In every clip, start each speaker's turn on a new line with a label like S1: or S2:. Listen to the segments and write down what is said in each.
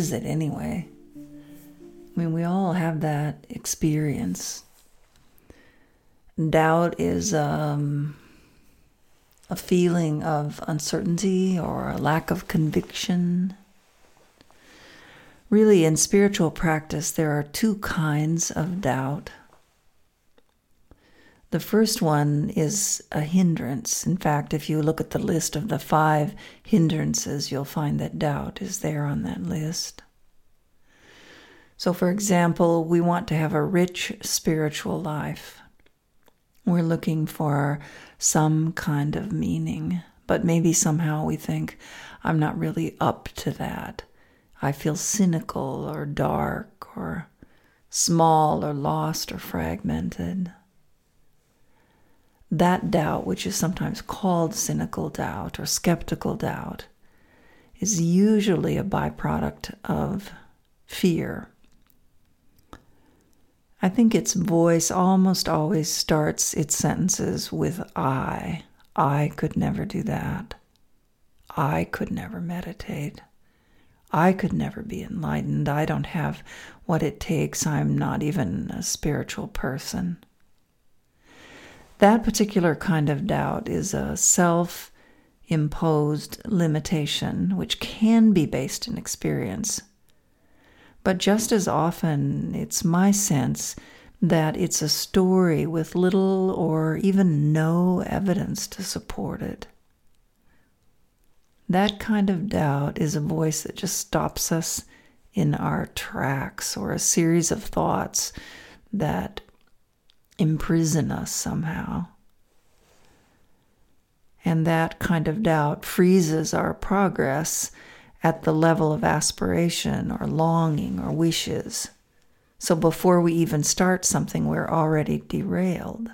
S1: is it anyway? I mean, we all have that experience. Doubt is um, a feeling of uncertainty or a lack of conviction. Really, in spiritual practice, there are two kinds of doubt. The first one is a hindrance. In fact, if you look at the list of the five hindrances, you'll find that doubt is there on that list. So, for example, we want to have a rich spiritual life. We're looking for some kind of meaning, but maybe somehow we think, I'm not really up to that. I feel cynical or dark or small or lost or fragmented. That doubt, which is sometimes called cynical doubt or skeptical doubt, is usually a byproduct of fear. I think its voice almost always starts its sentences with I. I could never do that. I could never meditate. I could never be enlightened. I don't have what it takes. I'm not even a spiritual person. That particular kind of doubt is a self imposed limitation, which can be based in experience. But just as often, it's my sense that it's a story with little or even no evidence to support it. That kind of doubt is a voice that just stops us in our tracks or a series of thoughts that imprison us somehow. And that kind of doubt freezes our progress at the level of aspiration or longing or wishes. So before we even start something, we're already derailed.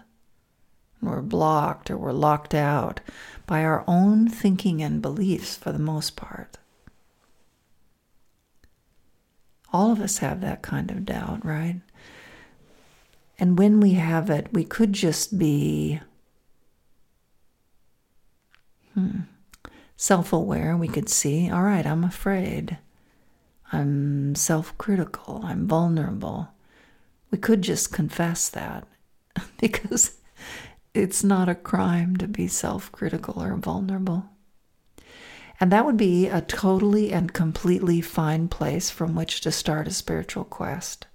S1: We're blocked or we're locked out by our own thinking and beliefs for the most part. All of us have that kind of doubt, right? And when we have it, we could just be hmm, self aware. We could see, all right, I'm afraid. I'm self critical. I'm vulnerable. We could just confess that because it's not a crime to be self critical or vulnerable. And that would be a totally and completely fine place from which to start a spiritual quest.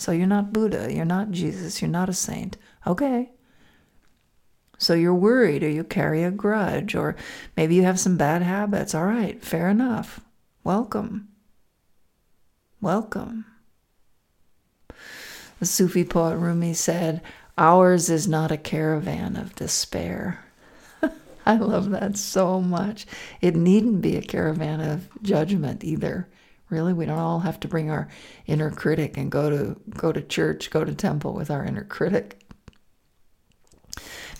S1: So you're not Buddha, you're not Jesus, you're not a saint. Okay. So you're worried or you carry a grudge or maybe you have some bad habits. All right, fair enough. Welcome. Welcome. The Sufi poet Rumi said, Ours is not a caravan of despair. I love that so much. It needn't be a caravan of judgment either. Really, we don't all have to bring our inner critic and go to go to church, go to temple with our inner critic.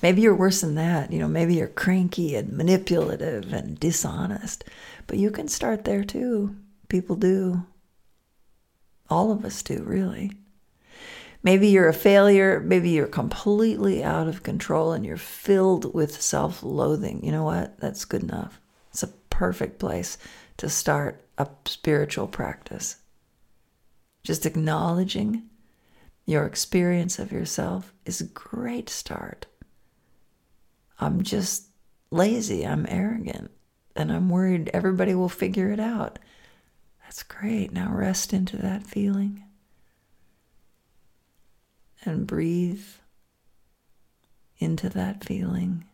S1: Maybe you're worse than that. You know, maybe you're cranky and manipulative and dishonest. But you can start there too. People do. All of us do, really. Maybe you're a failure. Maybe you're completely out of control and you're filled with self loathing. You know what? That's good enough. It's a perfect place to start a spiritual practice. Just acknowledging your experience of yourself is a great start. I'm just lazy, I'm arrogant, and I'm worried everybody will figure it out. That's great. Now rest into that feeling and breathe into that feeling.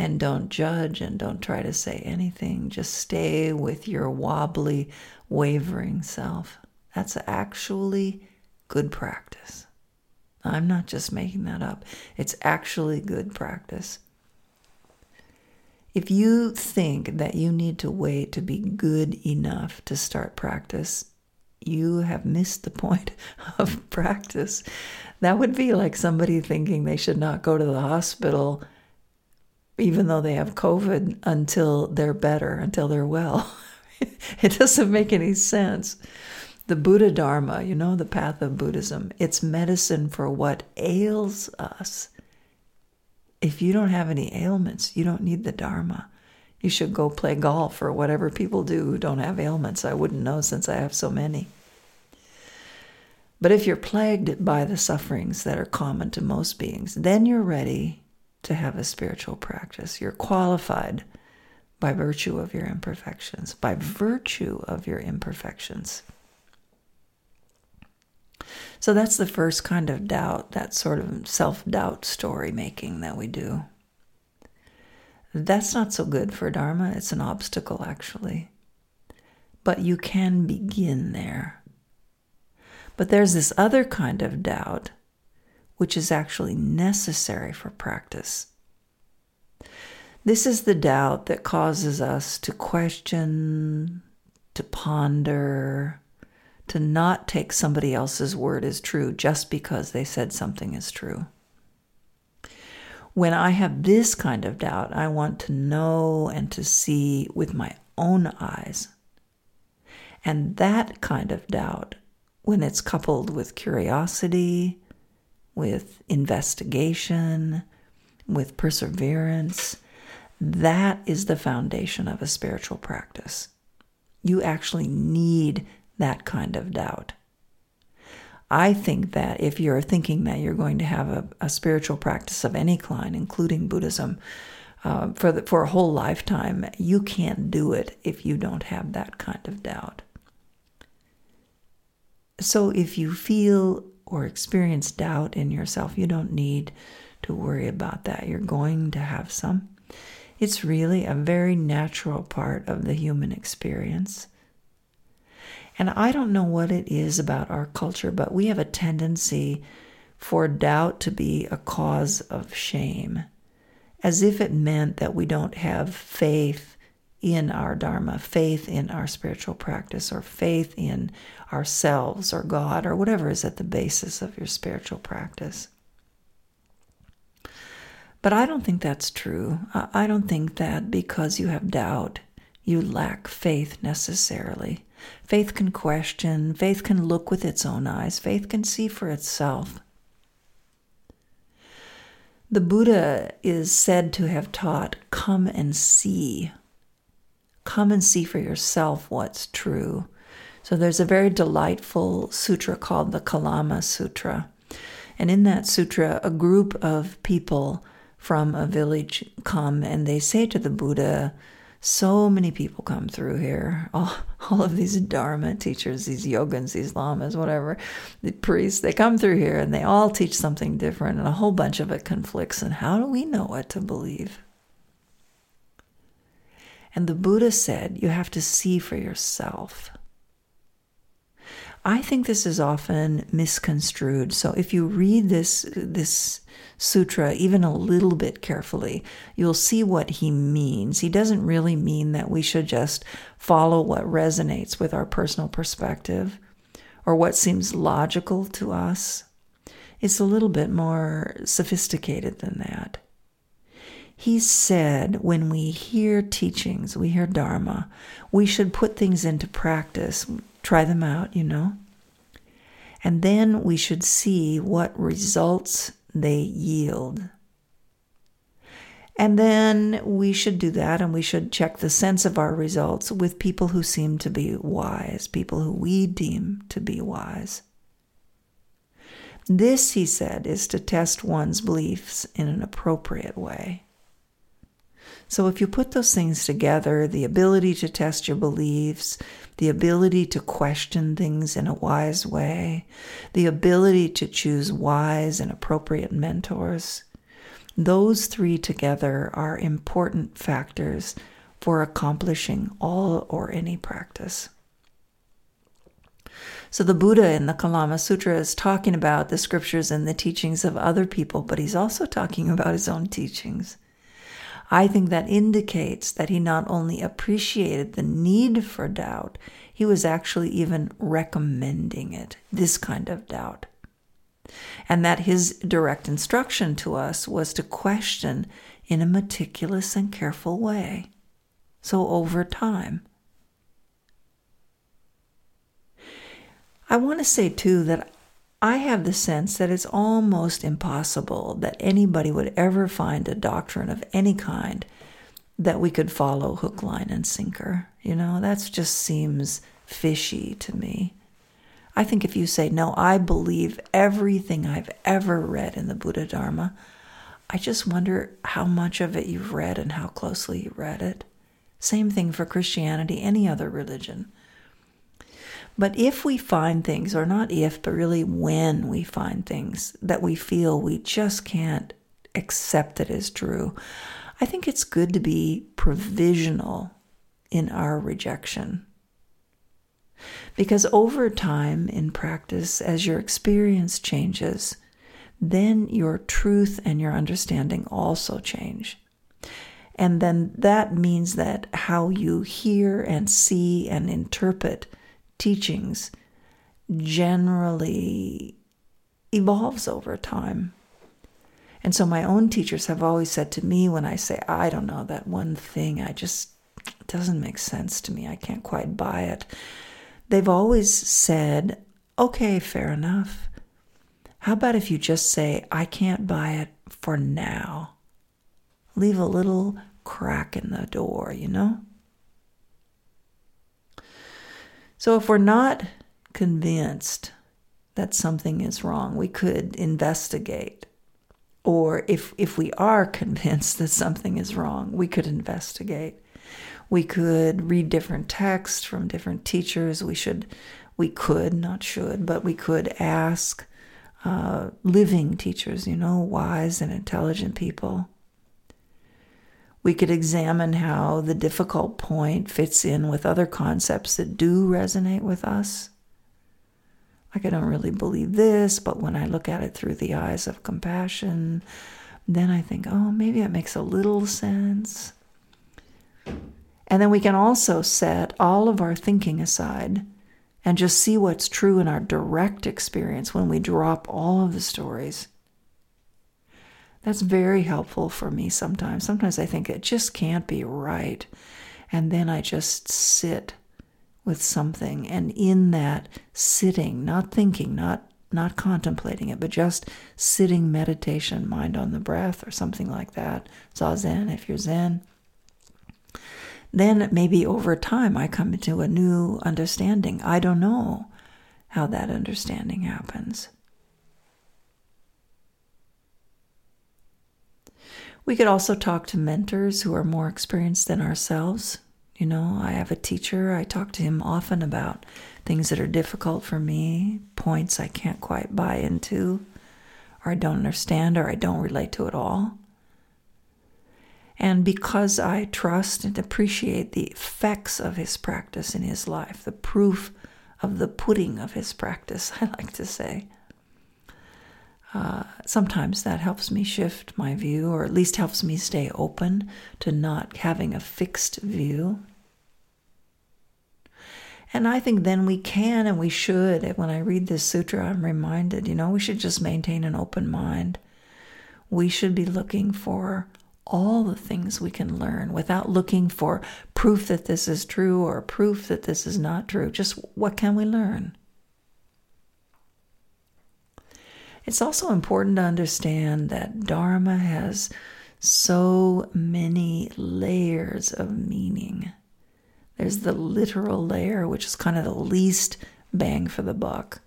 S1: And don't judge and don't try to say anything. Just stay with your wobbly, wavering self. That's actually good practice. I'm not just making that up, it's actually good practice. If you think that you need to wait to be good enough to start practice, you have missed the point of practice. That would be like somebody thinking they should not go to the hospital even though they have COVID until they're better, until they're well. it doesn't make any sense. The Buddha Dharma, you know, the path of Buddhism, it's medicine for what ails us. If you don't have any ailments, you don't need the Dharma. You should go play golf or whatever people do who don't have ailments. I wouldn't know since I have so many. But if you're plagued by the sufferings that are common to most beings, then you're ready to have a spiritual practice. You're qualified by virtue of your imperfections, by virtue of your imperfections. So that's the first kind of doubt, that sort of self doubt story making that we do. That's not so good for Dharma. It's an obstacle, actually. But you can begin there. But there's this other kind of doubt, which is actually necessary for practice. This is the doubt that causes us to question, to ponder, to not take somebody else's word as true just because they said something is true. When I have this kind of doubt, I want to know and to see with my own eyes. And that kind of doubt, when it's coupled with curiosity, with investigation, with perseverance, that is the foundation of a spiritual practice. You actually need that kind of doubt. I think that if you're thinking that you're going to have a, a spiritual practice of any kind, including Buddhism, uh, for the, for a whole lifetime, you can't do it if you don't have that kind of doubt. So if you feel or experience doubt in yourself, you don't need to worry about that. You're going to have some. It's really a very natural part of the human experience. And I don't know what it is about our culture, but we have a tendency for doubt to be a cause of shame, as if it meant that we don't have faith in our Dharma, faith in our spiritual practice, or faith in ourselves or God, or whatever is at the basis of your spiritual practice. But I don't think that's true. I don't think that because you have doubt, you lack faith necessarily. Faith can question, faith can look with its own eyes, faith can see for itself. The Buddha is said to have taught, Come and see. Come and see for yourself what's true. So there's a very delightful sutra called the Kalama Sutra. And in that sutra, a group of people from a village come and they say to the Buddha, so many people come through here. All, all of these Dharma teachers, these yogins, these lamas, whatever, the priests, they come through here and they all teach something different, and a whole bunch of it conflicts. And how do we know what to believe? And the Buddha said, you have to see for yourself. I think this is often misconstrued. So if you read this this sutra even a little bit carefully, you'll see what he means. He doesn't really mean that we should just follow what resonates with our personal perspective or what seems logical to us. It's a little bit more sophisticated than that. He said when we hear teachings, we hear Dharma, we should put things into practice try them out, you know. And then we should see what results they yield. And then we should do that and we should check the sense of our results with people who seem to be wise, people who we deem to be wise. This, he said, is to test one's beliefs in an appropriate way. So if you put those things together, the ability to test your beliefs, the ability to question things in a wise way, the ability to choose wise and appropriate mentors, those three together are important factors for accomplishing all or any practice. So the Buddha in the Kalama Sutra is talking about the scriptures and the teachings of other people, but he's also talking about his own teachings. I think that indicates that he not only appreciated the need for doubt, he was actually even recommending it, this kind of doubt. And that his direct instruction to us was to question in a meticulous and careful way. So over time. I want to say too that I have the sense that it's almost impossible that anybody would ever find a doctrine of any kind that we could follow hook, line, and sinker. You know, that just seems fishy to me. I think if you say, No, I believe everything I've ever read in the Buddha Dharma, I just wonder how much of it you've read and how closely you read it. Same thing for Christianity, any other religion. But if we find things, or not if, but really when we find things that we feel we just can't accept it as true, I think it's good to be provisional in our rejection. Because over time in practice, as your experience changes, then your truth and your understanding also change. And then that means that how you hear and see and interpret teachings generally evolves over time. And so my own teachers have always said to me when I say, I don't know, that one thing, I just, doesn't make sense to me. I can't quite buy it. They've always said, okay, fair enough. How about if you just say, I can't buy it for now? Leave a little crack in the door, you know? So if we're not convinced that something is wrong, we could investigate. Or if, if we are convinced that something is wrong, we could investigate. We could read different texts from different teachers. We should, we could, not should, but we could ask uh, living teachers, you know, wise and intelligent people. We could examine how the difficult point fits in with other concepts that do resonate with us. Like, I don't really believe this, but when I look at it through the eyes of compassion, then I think, oh, maybe it makes a little sense. And then we can also set all of our thinking aside and just see what's true in our direct experience when we drop all of the stories that's very helpful for me sometimes. Sometimes I think it just can't be right. And then I just sit with something. And in that sitting, not thinking, not not contemplating it, but just sitting meditation, mind on the breath or something like that. Zazen if you're Zen. Then maybe over time I come into a new understanding. I don't know how that understanding happens. We could also talk to mentors who are more experienced than ourselves. You know, I have a teacher, I talk to him often about things that are difficult for me, points I can't quite buy into, or I don't understand, or I don't relate to at all. And because I trust and appreciate the effects of his practice in his life, the proof of the pudding of his practice, I like to say, uh, sometimes that helps me shift my view, or at least helps me stay open to not having a fixed view. And I think then we can and we should. When I read this sutra, I'm reminded, you know, we should just maintain an open mind. We should be looking for all the things we can learn without looking for proof that this is true or proof that this is not true. Just what can we learn? It's also important to understand that Dharma has so many layers of meaning. There's the literal layer, which is kind of the least bang for the buck.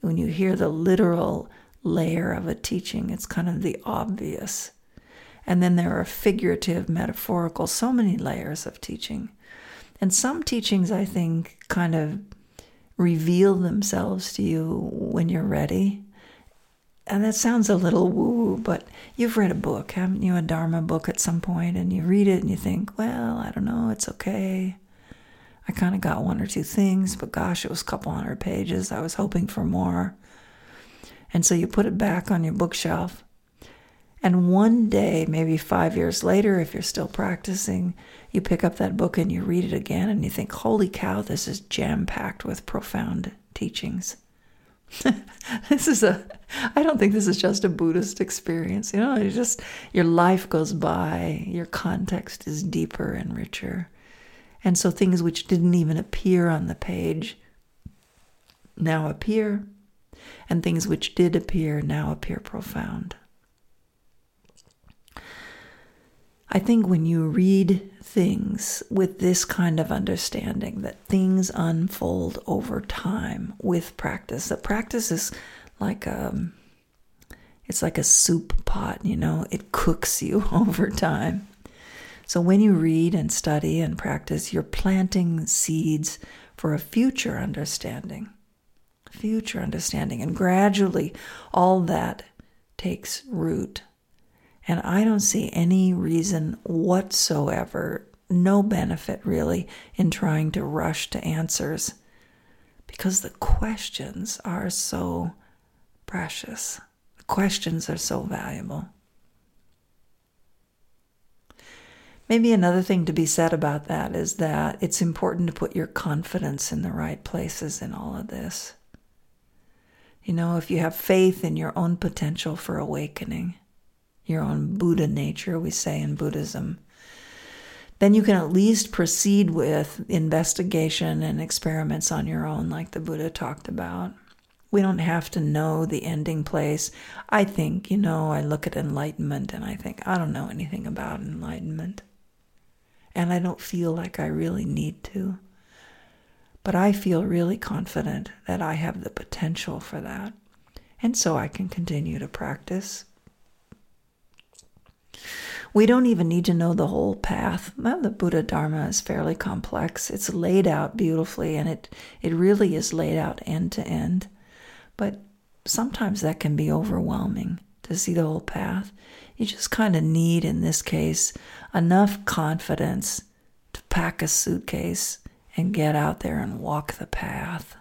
S1: When you hear the literal layer of a teaching, it's kind of the obvious. And then there are figurative, metaphorical, so many layers of teaching. And some teachings, I think, kind of reveal themselves to you when you're ready and that sounds a little woo but you've read a book, haven't you? A Dharma book at some point, and you read it and you think, well, I don't know, it's okay. I kind of got one or two things, but gosh, it was a couple hundred pages. I was hoping for more. And so you put it back on your bookshelf. And one day, maybe five years later, if you're still practicing, you pick up that book and you read it again and you think, holy cow, this is jam packed with profound teachings. this is a I don't think this is just a Buddhist experience. You know, you just your life goes by, your context is deeper and richer. And so things which didn't even appear on the page now appear. and things which did appear now appear profound. I think when you read things with this kind of understanding that things unfold over time with practice, that practice is like a um, it's like a soup pot, you know, it cooks you over time. So when you read and study and practice, you're planting seeds for a future understanding. Future understanding. And gradually, all that takes root and I don't see any reason whatsoever, no benefit really, in trying to rush to answers because the questions are so precious. The questions are so valuable. Maybe another thing to be said about that is that it's important to put your confidence in the right places in all of this. You know, if you have faith in your own potential for awakening, your own Buddha nature, we say in Buddhism, then you can at least proceed with investigation and experiments on your own, like the Buddha talked about. We don't have to know the ending place. I think, you know, I look at enlightenment and I think, I don't know anything about enlightenment. And I don't feel like I really need to. But I feel really confident that I have the potential for that. And so I can continue to practice we don't even need to know the whole path. The Buddha Dharma is fairly complex. It's laid out beautifully and it, it really is laid out end to end. But sometimes that can be overwhelming to see the whole path. You just kind of need, in this case, enough confidence to pack a suitcase and get out there and walk the path.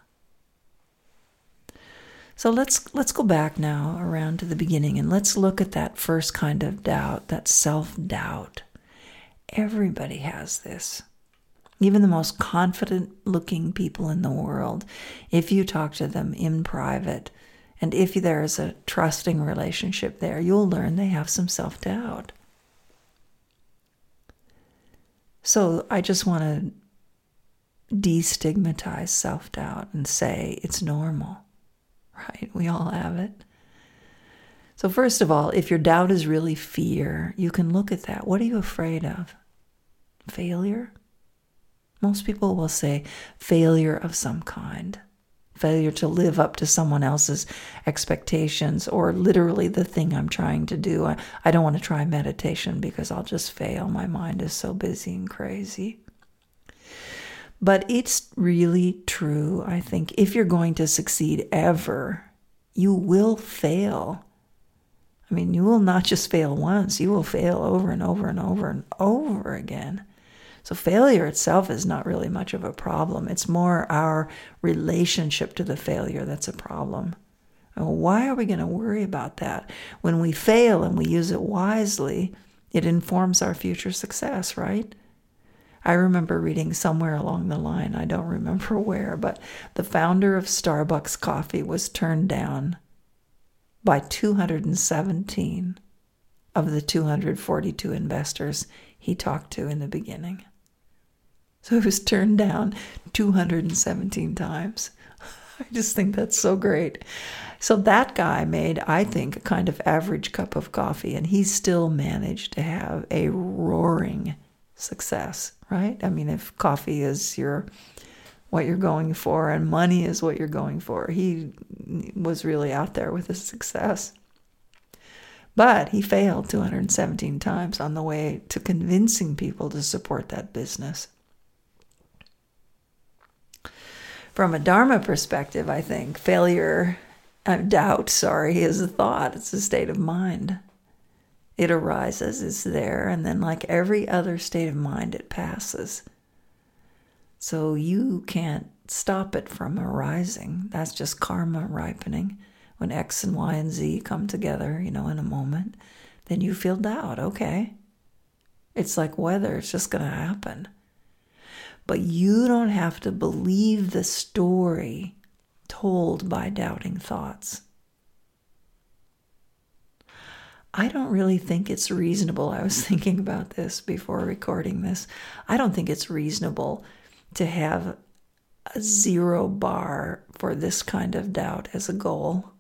S1: So let's let's go back now around to the beginning and let's look at that first kind of doubt, that self-doubt. Everybody has this. Even the most confident looking people in the world, if you talk to them in private, and if there is a trusting relationship there, you'll learn they have some self doubt. So I just want to destigmatize self doubt and say it's normal right? We all have it. So, first of all, if your doubt is really fear, you can look at that. What are you afraid of? Failure? Most people will say failure of some kind, failure to live up to someone else's expectations, or literally the thing I'm trying to do. I, I don't want to try meditation because I'll just fail. My mind is so busy and crazy. But it's really true. I think if you're going to succeed ever, you will fail. I mean, you will not just fail once, you will fail over and over and over and over again. So, failure itself is not really much of a problem. It's more our relationship to the failure that's a problem. why are we going to worry about that? When we fail and we use it wisely, it informs our future success, right? I remember reading somewhere along the line, I don't remember where, but the founder of Starbucks Coffee was turned down by 217 of the 242 investors he talked to in the beginning. So he was turned down 217 times. I just think that's so great. So that guy made, I think, a kind of average cup of coffee, and he still managed to have a roaring success, right? I mean, if coffee is your what you're going for and money is what you're going for, he was really out there with his success. But he failed 217 times on the way to convincing people to support that business. From a Dharma perspective, I think failure, doubt, sorry, is a thought, it's a state of mind. It arises, is there, and then, like every other state of mind, it passes. So you can't stop it from arising. That's just karma ripening. When X and Y and Z come together, you know, in a moment, then you feel doubt. Okay. It's like weather, it's just going to happen. But you don't have to believe the story told by doubting thoughts. I don't really think it's reasonable. I was thinking about this before recording this. I don't think it's reasonable to have a zero bar for this kind of doubt as a goal.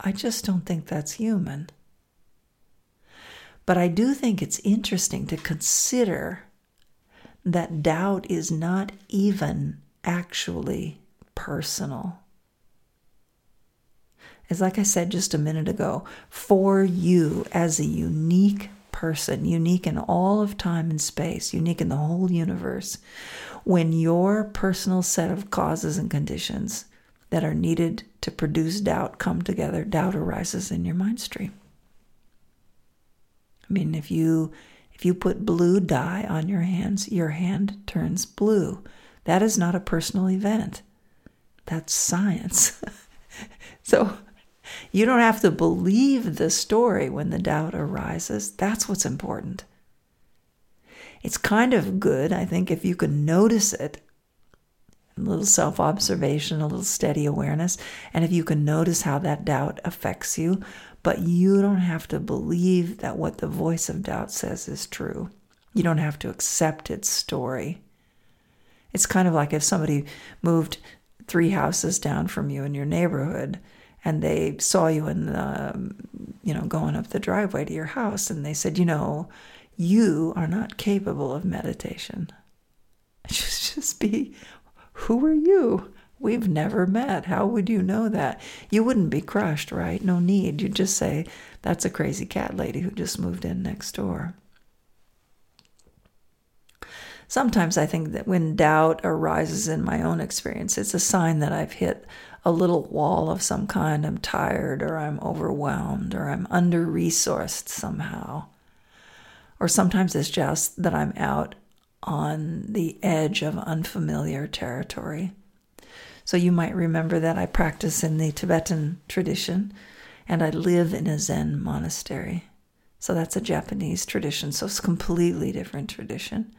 S1: I just don't think that's human. But I do think it's interesting to consider that doubt is not even actually personal. As like I said just a minute ago, for you as a unique person, unique in all of time and space, unique in the whole universe, when your personal set of causes and conditions that are needed to produce doubt come together, doubt arises in your mind stream. I mean, if you if you put blue dye on your hands, your hand turns blue. That is not a personal event. That's science. so you don't have to believe the story when the doubt arises. That's what's important. It's kind of good, I think, if you can notice it a little self observation, a little steady awareness, and if you can notice how that doubt affects you, but you don't have to believe that what the voice of doubt says is true. You don't have to accept its story. It's kind of like if somebody moved three houses down from you in your neighborhood and they saw you in the, um, you know, going up the driveway to your house and they said, you know, you are not capable of meditation. Just, just be, who are you? We've never met. How would you know that? You wouldn't be crushed, right? No need. You'd just say, that's a crazy cat lady who just moved in next door. Sometimes I think that when doubt arises in my own experience, it's a sign that I've hit a little wall of some kind. I'm tired, or I'm overwhelmed, or I'm under resourced somehow. Or sometimes it's just that I'm out on the edge of unfamiliar territory. So you might remember that I practice in the Tibetan tradition and I live in a Zen monastery. So that's a Japanese tradition, so it's a completely different tradition.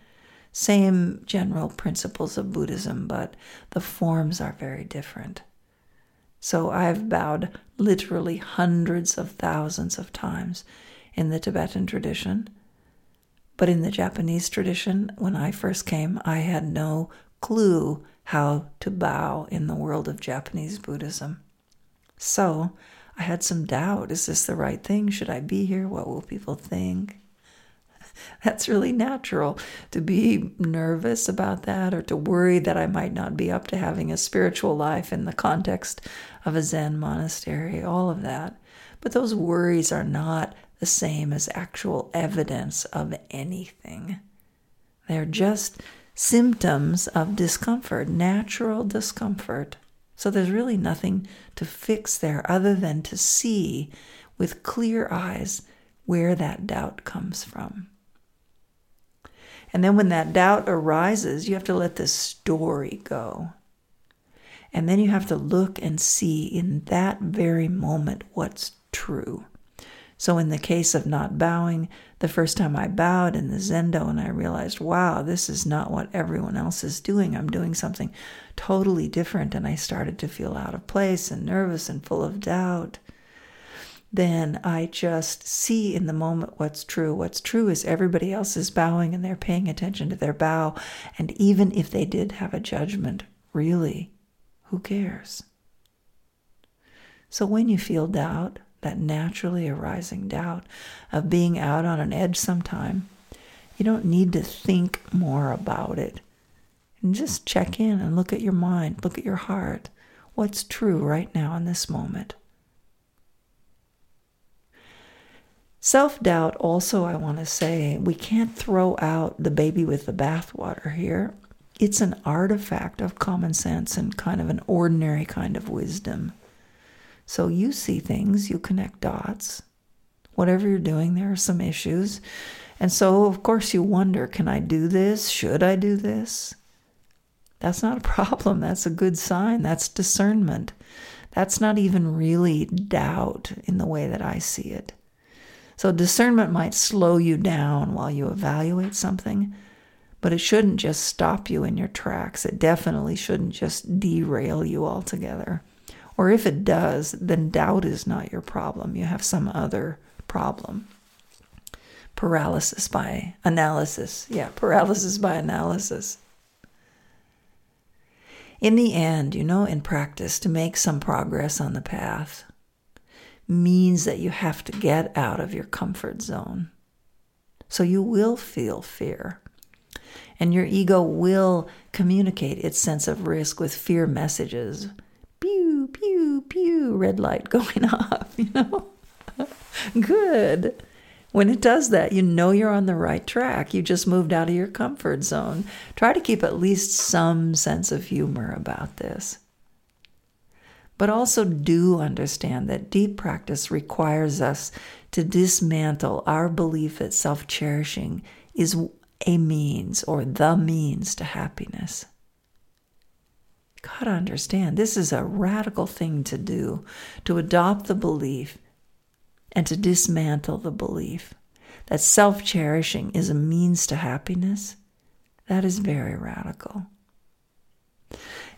S1: Same general principles of Buddhism, but the forms are very different. So I've bowed literally hundreds of thousands of times in the Tibetan tradition. But in the Japanese tradition, when I first came, I had no clue how to bow in the world of Japanese Buddhism. So I had some doubt is this the right thing? Should I be here? What will people think? That's really natural to be nervous about that or to worry that I might not be up to having a spiritual life in the context of a Zen monastery, all of that. But those worries are not the same as actual evidence of anything. They're just symptoms of discomfort, natural discomfort. So there's really nothing to fix there other than to see with clear eyes where that doubt comes from. And then when that doubt arises, you have to let the story go. And then you have to look and see in that very moment what's true. So, in the case of not bowing, the first time I bowed in the Zendo and I realized, wow, this is not what everyone else is doing. I'm doing something totally different. And I started to feel out of place and nervous and full of doubt. Then I just see in the moment what's true. What's true is everybody else is bowing and they're paying attention to their bow. And even if they did have a judgment, really, who cares? So when you feel doubt, that naturally arising doubt of being out on an edge sometime, you don't need to think more about it. And just check in and look at your mind, look at your heart. What's true right now in this moment? Self doubt, also, I want to say, we can't throw out the baby with the bathwater here. It's an artifact of common sense and kind of an ordinary kind of wisdom. So you see things, you connect dots. Whatever you're doing, there are some issues. And so, of course, you wonder can I do this? Should I do this? That's not a problem. That's a good sign. That's discernment. That's not even really doubt in the way that I see it. So, discernment might slow you down while you evaluate something, but it shouldn't just stop you in your tracks. It definitely shouldn't just derail you altogether. Or if it does, then doubt is not your problem. You have some other problem. Paralysis by analysis. Yeah, paralysis by analysis. In the end, you know, in practice, to make some progress on the path means that you have to get out of your comfort zone. So you will feel fear. And your ego will communicate its sense of risk with fear messages. Pew, pew, pew, red light going off, you know? Good. When it does that, you know you're on the right track. You just moved out of your comfort zone. Try to keep at least some sense of humor about this. But also do understand that deep practice requires us to dismantle our belief that self cherishing is a means or the means to happiness. Gotta understand, this is a radical thing to do, to adopt the belief and to dismantle the belief that self cherishing is a means to happiness, that is very radical.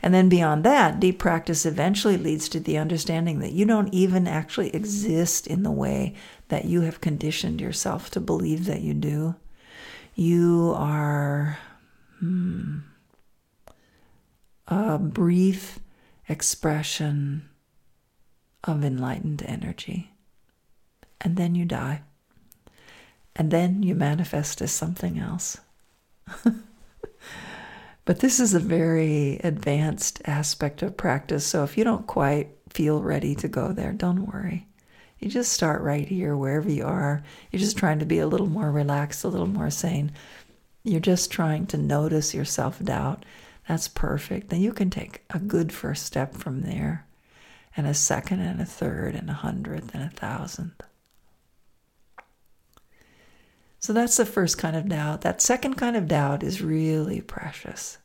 S1: And then beyond that, deep practice eventually leads to the understanding that you don't even actually exist in the way that you have conditioned yourself to believe that you do. You are hmm, a brief expression of enlightened energy and then you die. And then you manifest as something else. but this is a very advanced aspect of practice. So if you don't quite feel ready to go there, don't worry. You just start right here, wherever you are. You're just trying to be a little more relaxed, a little more sane. You're just trying to notice your self doubt. That's perfect. Then you can take a good first step from there, and a second, and a third, and a hundredth, and a thousandth. So that's the first kind of doubt. That second kind of doubt is really precious.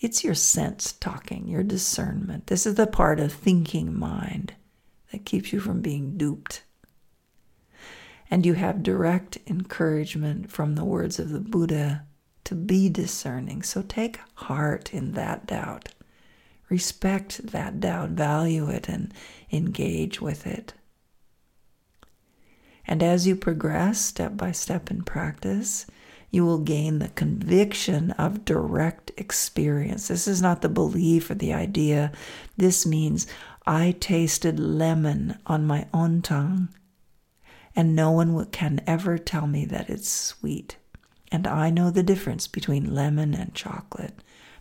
S1: It's your sense talking, your discernment. This is the part of thinking mind that keeps you from being duped. And you have direct encouragement from the words of the Buddha to be discerning. So take heart in that doubt. Respect that doubt, value it, and engage with it. And as you progress step by step in practice, you will gain the conviction of direct experience. This is not the belief or the idea. This means I tasted lemon on my own tongue, and no one can ever tell me that it's sweet. And I know the difference between lemon and chocolate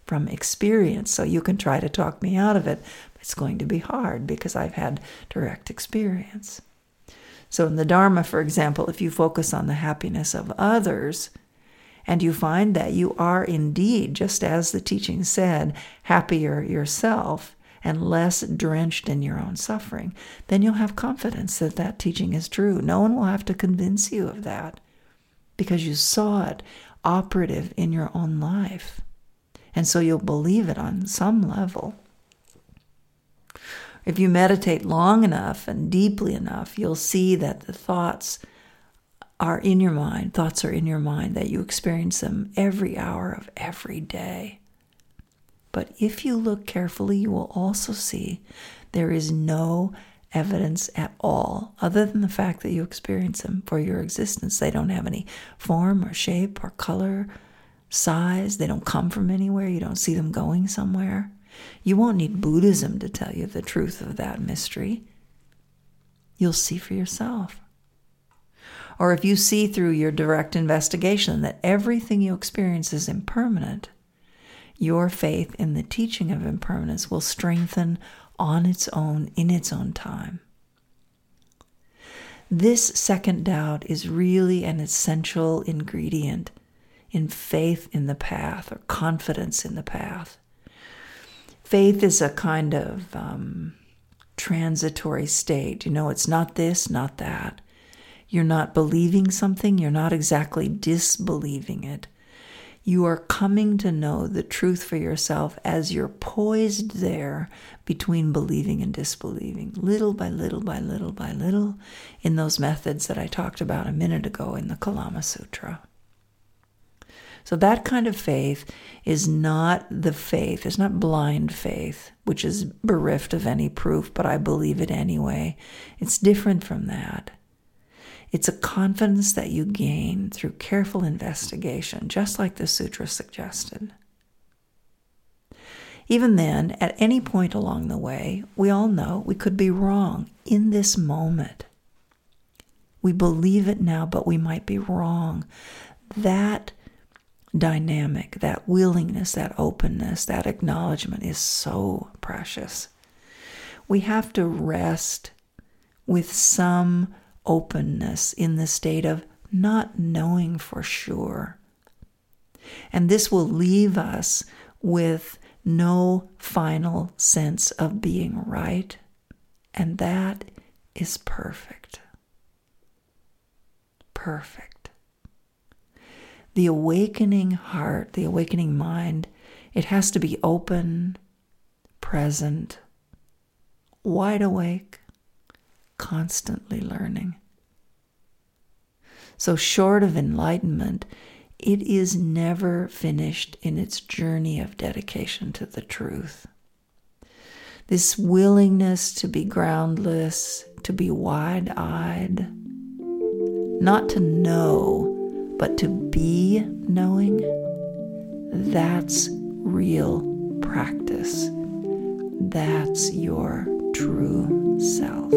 S1: from experience. So you can try to talk me out of it, but it's going to be hard because I've had direct experience. So, in the Dharma, for example, if you focus on the happiness of others, and you find that you are indeed, just as the teaching said, happier yourself and less drenched in your own suffering, then you'll have confidence that that teaching is true. No one will have to convince you of that because you saw it operative in your own life. And so you'll believe it on some level. If you meditate long enough and deeply enough, you'll see that the thoughts are in your mind. Thoughts are in your mind, that you experience them every hour of every day. But if you look carefully, you will also see there is no evidence at all, other than the fact that you experience them for your existence. They don't have any form or shape or color, size. They don't come from anywhere. You don't see them going somewhere. You won't need Buddhism to tell you the truth of that mystery. You'll see for yourself. Or if you see through your direct investigation that everything you experience is impermanent, your faith in the teaching of impermanence will strengthen on its own in its own time. This second doubt is really an essential ingredient in faith in the path or confidence in the path. Faith is a kind of um, transitory state. You know, it's not this, not that. You're not believing something, you're not exactly disbelieving it. You are coming to know the truth for yourself as you're poised there between believing and disbelieving, little by little by little by little, in those methods that I talked about a minute ago in the Kalama Sutra. So that kind of faith is not the faith, it's not blind faith, which is bereft of any proof, but I believe it anyway. It's different from that. It's a confidence that you gain through careful investigation, just like the sutra suggested. Even then, at any point along the way, we all know we could be wrong in this moment. We believe it now, but we might be wrong. That dynamic, that willingness, that openness, that acknowledgement is so precious. We have to rest with some openness in the state of not knowing for sure. And this will leave us with no final sense of being right. And that is perfect. Perfect. The awakening heart, the awakening mind, it has to be open, present, wide awake, constantly learning. So, short of enlightenment, it is never finished in its journey of dedication to the truth. This willingness to be groundless, to be wide eyed, not to know, but to be knowing, that's real practice. That's your true self.